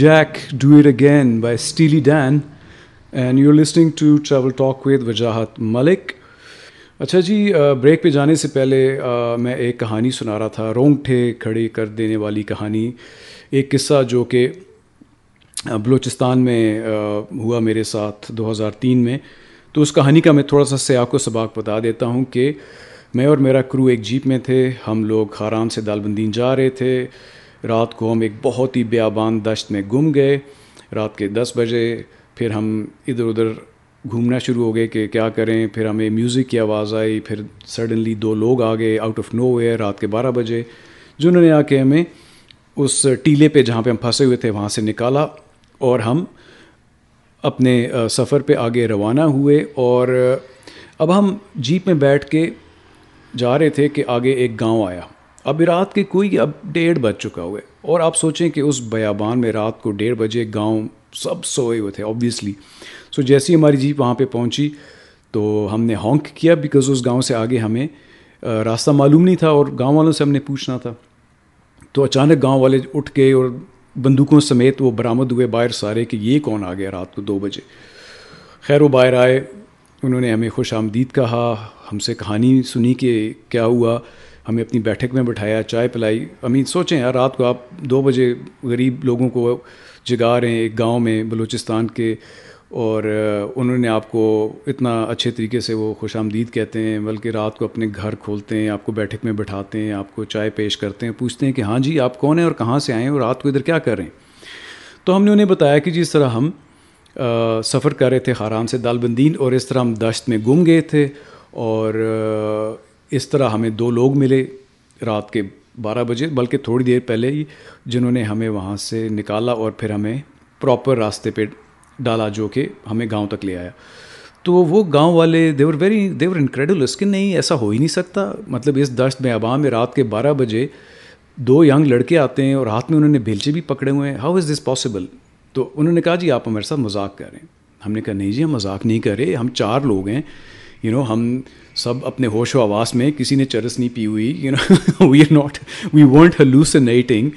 Jack, Do It Again by Steely Dan. And you're listening to Travel Talk with Wajahat Malik. اچھا جی break پہ جانے سے پہلے میں ایک کہانی سنا رہا تھا رونگٹے کھڑے کر دینے والی کہانی ایک قصہ جو کہ بلوچستان میں ہوا میرے ساتھ دو ہزار تین میں تو اس کہانی کا میں تھوڑا سا سیاق کو سباق بتا دیتا ہوں کہ میں اور میرا کرو ایک جیپ میں تھے ہم لوگ خاران سے دالبندین جا رہے تھے رات کو ہم ایک بہت ہی بیابان دشت میں گم گئے۔ رات کے دس بجے پھر ہم ادھر ادھر گھومنا شروع ہو گئے کہ کیا کریں۔ پھر ہمیں میوزک کی آواز آئی۔ پھر سڈنلی دو لوگ آ گئے آؤٹ آف نو ویئر رات کے بارہ بجے۔ جنہوں نے آ کے ہمیں اس ٹیلے پہ جہاں پہ ہم پھنسے ہوئے تھے وہاں سے نکالا اور ہم اپنے سفر پہ آگے روانہ ہوئے اور اب ہم جیپ میں بیٹھ کے جا رہے تھے کہ آگے ایک گاؤں آیا۔ اب رات کے کوئی اب ڈیڑھ بج چکا ہوئے اور آپ سوچیں کہ اس بیابان میں رات کو ڈیڑھ بجے گاؤں سب سوئے ہوئے تھے آبویسلی سو جیسی ہماری جیپ وہاں پہ پہنچی تو ہم نے ہانک کیا بیکاز اس گاؤں سے آگے ہمیں راستہ معلوم نہیں تھا اور گاؤں والوں سے ہم نے پوچھنا تھا۔ تو اچانک گاؤں والے اٹھ گئے اور بندوقوں سمیت وہ برآمد ہوئے باہر سارے کہ یہ کون آ گیا رات کو دو بجے۔ خیر، وہ باہر آئے، انہوں نے ہمیں خوش آمدید کہا، ہم سے کہانی سنی کہ کیا ہوا۔ ہمیں اپنی بیٹھک میں بٹھایا، چائے پلائی۔ امین، سوچیں یار، رات کو آپ دو بجے غریب لوگوں کو جگا رہے ہیں ایک گاؤں میں بلوچستان کے، اور انہوں نے آپ کو اتنا اچھے طریقے سے وہ خوش آمدید کہتے ہیں، بلکہ رات کو اپنے گھر کھولتے ہیں، آپ کو بیٹھک میں بٹھاتے ہیں، آپ کو چائے پیش کرتے ہیں، پوچھتے ہیں کہ ہاں جی آپ کون ہیں اور کہاں سے آئے ہیں اور رات کو ادھر کیا کر رہے ہیں؟ تو ہم نے انہیں بتایا کہ جی، جس طرح ہم سفر کر رہے تھے خاران سے دالبندین اور اس طرح ہم دشت میں گم گئے تھے، اور اس طرح ہمیں دو لوگ ملے رات کے بارہ بجے، بلکہ تھوڑی دیر پہلے ہی جنہوں نے ہمیں وہاں سے نکالا اور پھر ہمیں پراپر راستے پہ ڈالا جو کہ ہمیں گاؤں تک لے آیا۔ تو وہ گاؤں والے دیور ویری دیور انکریڈلس کہ نہیں، ایسا ہو ہی نہیں سکتا۔ مطلب اس دشت میں عوام میں رات کے بارہ بجے دو ینگ لڑکے آتے ہیں اور ہاتھ میں انہوں نے بیلچے بھی پکڑے ہوئے ہیں۔ ہاؤ از دس پاسبل تو انہوں نے کہا جی آپ ہمارے ساتھ مذاق کر رہے ہیں۔ ہم نے کہا، نہیں جی ہم مذاق نہیں کر رہے، ہم چار لوگ ہیں۔ یو نو ہم سب اپنے ہوش و آواز میں کسی نے چرس نہیں پی ہوئی you know we are not we want hallucinating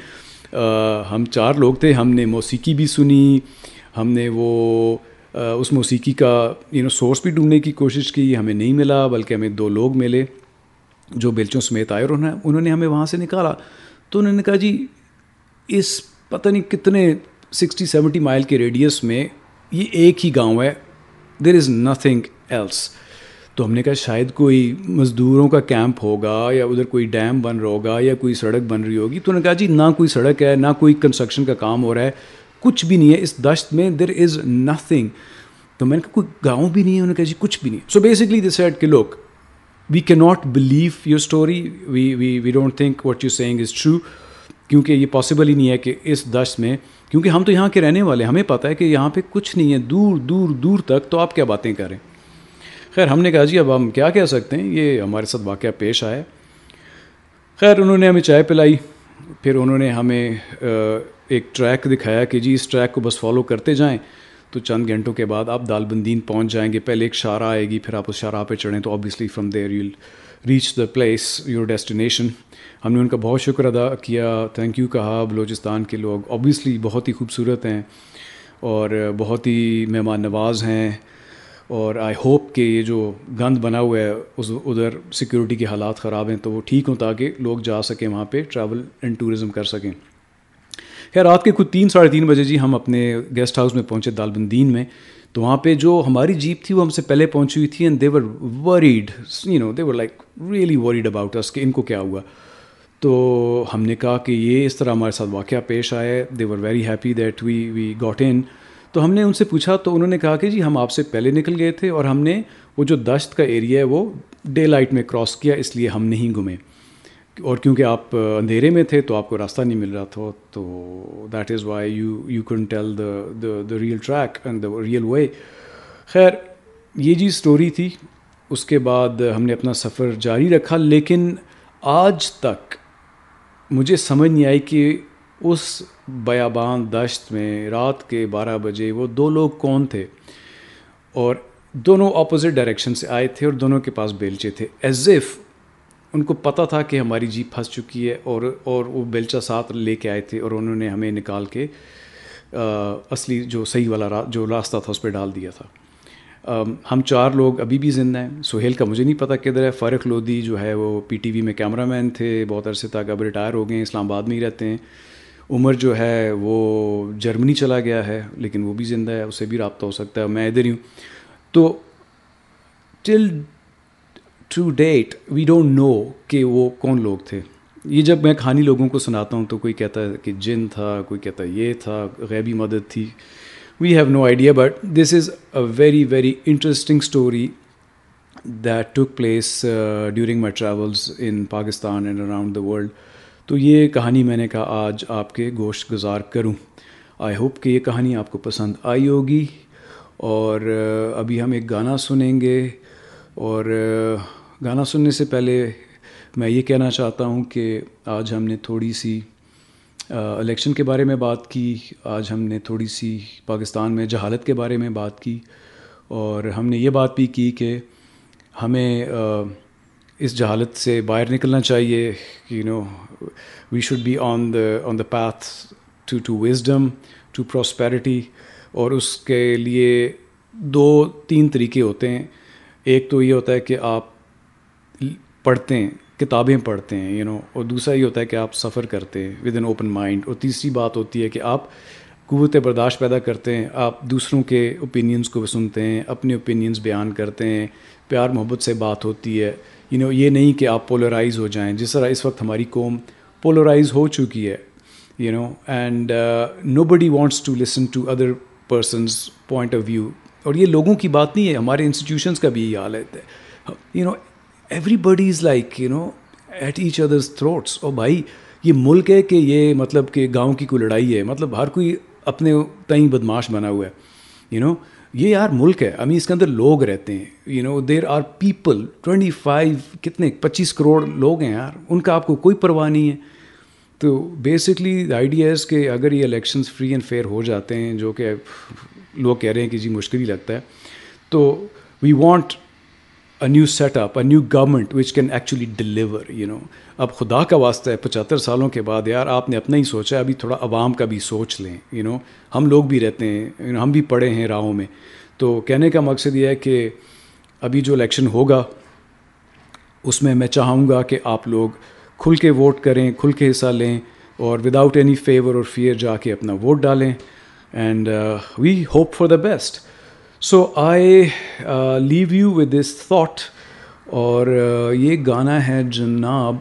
ہم چار لوگ تھے، ہم نے موسیقی بھی سنی، ہم نے وہ اس موسیقی کا یو نو سورس بھی ڈھونڈنے کی کوشش کی، ہمیں نہیں ملا، بلکہ ہمیں دو لوگ ملے، جو بیلچوں سمیت آئے اور انہوں نے انہوں نے ہمیں وہاں سے نکالا۔ تو انہوں نے کہا جی اس پتہ نہیں کتنے سکسٹی، سیونٹی مائل کے ریڈیس میں یہ ایک ہی گاؤں ہے دیر از نتھنگ ایلس تو ہم نے کہا شاید کوئی مزدوروں کا کیمپ ہوگا یا ادھر کوئی ڈیم بن رہا ہوگا یا کوئی سڑک بن رہی ہوگی تو انہوں نے کہا جی نہ کوئی سڑک ہے، نہ کوئی کنسٹرکشن کا کام ہو رہا ہے، کچھ بھی نہیں ہے۔ اس دشت میں دیر از نتھنگ تو میں نے کہا، کوئی گاؤں بھی نہیں ہے؟ انہوں نے کہا جی کچھ بھی نہیں۔ سو بیسکلی دس سیٹ کہ لوگ وی کی not believe your story we we we don't think what you saying is true کیونکہ یہ پاسبل ہی نہیں ہے کہ اس دشت میں، کیونکہ ہم تو یہاں کے رہنے والے ہمیں پتہ ہے کہ یہاں پہ کچھ نہیں ہے۔ دور دور دور تک تو آپ کیا باتیں کریں خیر، ہم نے کہا جی اب ہم کیا کہہ سکتے ہیں؟ یہ ہمارے ساتھ واقعہ پیش آیا۔ خیر، انہوں نے ہمیں چائے پلائی، پھر انہوں نے ہمیں ایک ٹریک دکھایا کہ جی اس ٹریک کو بس فالو کرتے جائیں تو چند گھنٹوں کے بعد آپ دال بندین پہنچ جائیں گے۔ پہلے ایک شارہ آئے گی، پھر آپ اس شارہ پہ چڑھیں تو obviously from there you reach the place your destination ہم نے ان کا بہت شکر ادا کیا تھینک یو کہا بلوچستان کے لوگ۔ آبویسلی بہت ہی خوبصورت ہیں اور بہت ہی مہمان نواز ہیں۔ اور آئی ہوپ کہ یہ جو گند بنا ہوا ہے، اس ادھر سیکورٹی کے حالات خراب ہیں، تو وہ ٹھیک ہوں تاکہ لوگ جا سکیں وہاں پہ ٹریول اینڈ ٹورزم کر سکیں۔ خیر، رات کے خود تین، ساڑھے تین بجے جی ہم اپنے گیسٹ ہاؤس میں پہنچے دالبندین میں۔ تو وہاں پہ جو ہماری جیپ تھی، وہ ہم سے پہلے پہنچی ہوئی تھی and they were worried you know they were like really worried about اس کہ ان کو کیا ہوا۔ تو ہم نے کہا کہ یہ اس طرح ہمارے ساتھ واقعہ پیش آئے they were very happy that we we got in تو ہم نے ان سے پوچھا، تو انہوں نے کہا کہ جی ہم آپ سے پہلے نکل گئے تھے اور ہم نے وہ جو دشت کا ایریا ہے، وہ ڈے لائٹ میں کراس کیا، اس لیے ہم نہیں گھومے۔ اور کیونکہ آپ اندھیرے میں تھے، تو آپ کو راستہ نہیں مل رہا تھا، تو that is why you you can tell the the the real track and the real way خیر، یہ جی اسٹوری تھی۔ اس کے بعد ہم نے اپنا سفر جاری رکھا، لیکن آج تک مجھے سمجھ نہیں آئی کہ اس بیابان دشت میں رات کے بارہ بجے وہ دو لوگ کون تھے؟ اور دونوں اپوزٹ ڈائریکشن سے آئے تھے اور دونوں کے پاس بیلچے تھے۔ ایز ایف ان کو پتہ تھا کہ ہماری جیپ پھنس چکی ہے اور اور وہ بیلچہ ساتھ لے کے آئے تھے اور انہوں نے ہمیں نکال کے اصلی جو صحیح والا را، جو راستہ تھا اس پہ ڈال دیا تھا۔ ہم چار لوگ ابھی بھی زندہ ہیں۔ سہیل کا مجھے نہیں پتہ کدھر ہے۔ فارق لودھی جو ہے وہ پی ٹی وی میں کیمرہ مین تھے، بہت عرصے تک اب ریٹائر ہو گئے ہیں، اسلام آباد میں ہی رہتے ہیں۔ عمر جو ہے وہ جرمنی چلا گیا ہے، لیکن وہ بھی زندہ ہے اس سے بھی رابطہ ہو سکتا ہے، میں ادھر ہی ہوں۔ تو till to date we don't know کہ وہ کون لوگ تھے۔ یہ جب میں کہانی لوگوں کو سناتا ہوں تو کوئی کہتا ہے کہ جن تھا، کوئی کہتا ہے یہ تھا، غیبی مدد تھی۔ We have no idea but this is a very very interesting story that took place during my travels in Pakistan and around the world تو یہ کہانی میں نے کہا آج آپ کے گوشت گزار کروں۔ آئی ہوپ کہ یہ کہانی آپ کو پسند آئی ہوگی۔ اور ابھی ہم ایک گانا سنیں گے۔ اور گانا سننے سے پہلے میں یہ کہنا چاہتا ہوں کہ آج ہم نے تھوڑی سی الیکشن کے بارے میں بات کی۔ آج ہم نے تھوڑی سی پاکستان میں جہالت کے بارے میں بات کی۔ اور ہم نے یہ بات بھی کی کہ ہمیں اس جہالت سے باہر نکلنا چاہیے۔ You know we should be on the on the path to to wisdom to prosperity اور اس کے لیے دو، تین طریقے ہوتے ہیں. ایک تو یہ ہوتا ہے کہ آپ پڑھتے ہیں، کتابیں پڑھتے ہیں یو نو اور دوسرا یہ ہوتا ہے کہ آپ سفر کرتے ہیں ود این اوپن مائنڈ اور تیسری بات ہوتی ہے کہ آپ قوت برداشت پیدا کرتے ہیں، آپ دوسروں کے اوپینینس کو سنتے ہیں، اپنے اوپینینس بیان کرتے ہیں، پیار محبت سے بات ہوتی ہے. یو نو یہ نہیں کہ آپ پولرائز ہو جائیں۔ جس طرح اس وقت ہماری قوم پولرائز ہو چکی ہے you know and nobody wants to listen to other person's point of view اور یہ لوگوں کی بات نہیں ہے، ہمارے انسٹیٹیوشنس کا بھی یہی حال ہے۔ You know everybody is like you know at each other's throats اور بھائی، یہ ملک ہے کہ یہ مطلب کہ گاؤں کی کوئی لڑائی ہے۔ مطلب ہر کوئی اپنے تئیں بدماش بنا ہوا ہے۔ یو نو یہ یار ملک ہے۔ امی اس کے اندر لوگ رہتے ہیں۔ You know there are people twenty five کتنے پچیس کروڑ لوگ ہیں یار۔ ان کا آپ کو کوئی پرواہ نہیں ہے۔ تو بیسکلی آئیڈیا کہ اگر یہ الیکشنز فری اینڈ فیئر ہو جاتے ہیں، جو کہ لوگ کہہ رہے ہیں کہ جی مشکل ہی لگتا ہے۔ تو we want a new set up a new government which can actually deliver you know اب خدا کا واسطہ ہے پچہتر سالوں کے بعد یار آپ نے اپنا ہی سوچا ہے ابھی تھوڑا عوام کا بھی سوچ لیں یو نو ہم لوگ بھی رہتے ہیں you know, ہم بھی پڑھے ہیں راہوں میں۔ تو کہنے کا مقصد یہ ہے کہ ابھی جو الیکشن ہوگا اس میں میں چاہوں گا کہ آپ لوگ کھل کے ووٹ کریں کھل کے حصہ لیں اور وداؤٹ اینی فیور اور فیئر جا کے اپنا ووٹ ڈالیں۔ And we hope for the best so I leave you with this thought اور یہ گانا ہے جناب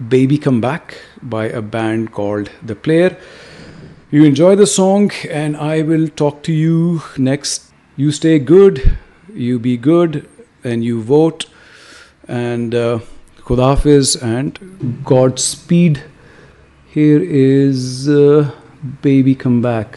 baby come back by a band called the Player you enjoy the song and I will talk to you next you stay good you be good and you vote and خدا حافظ and Godspeed here is baby come back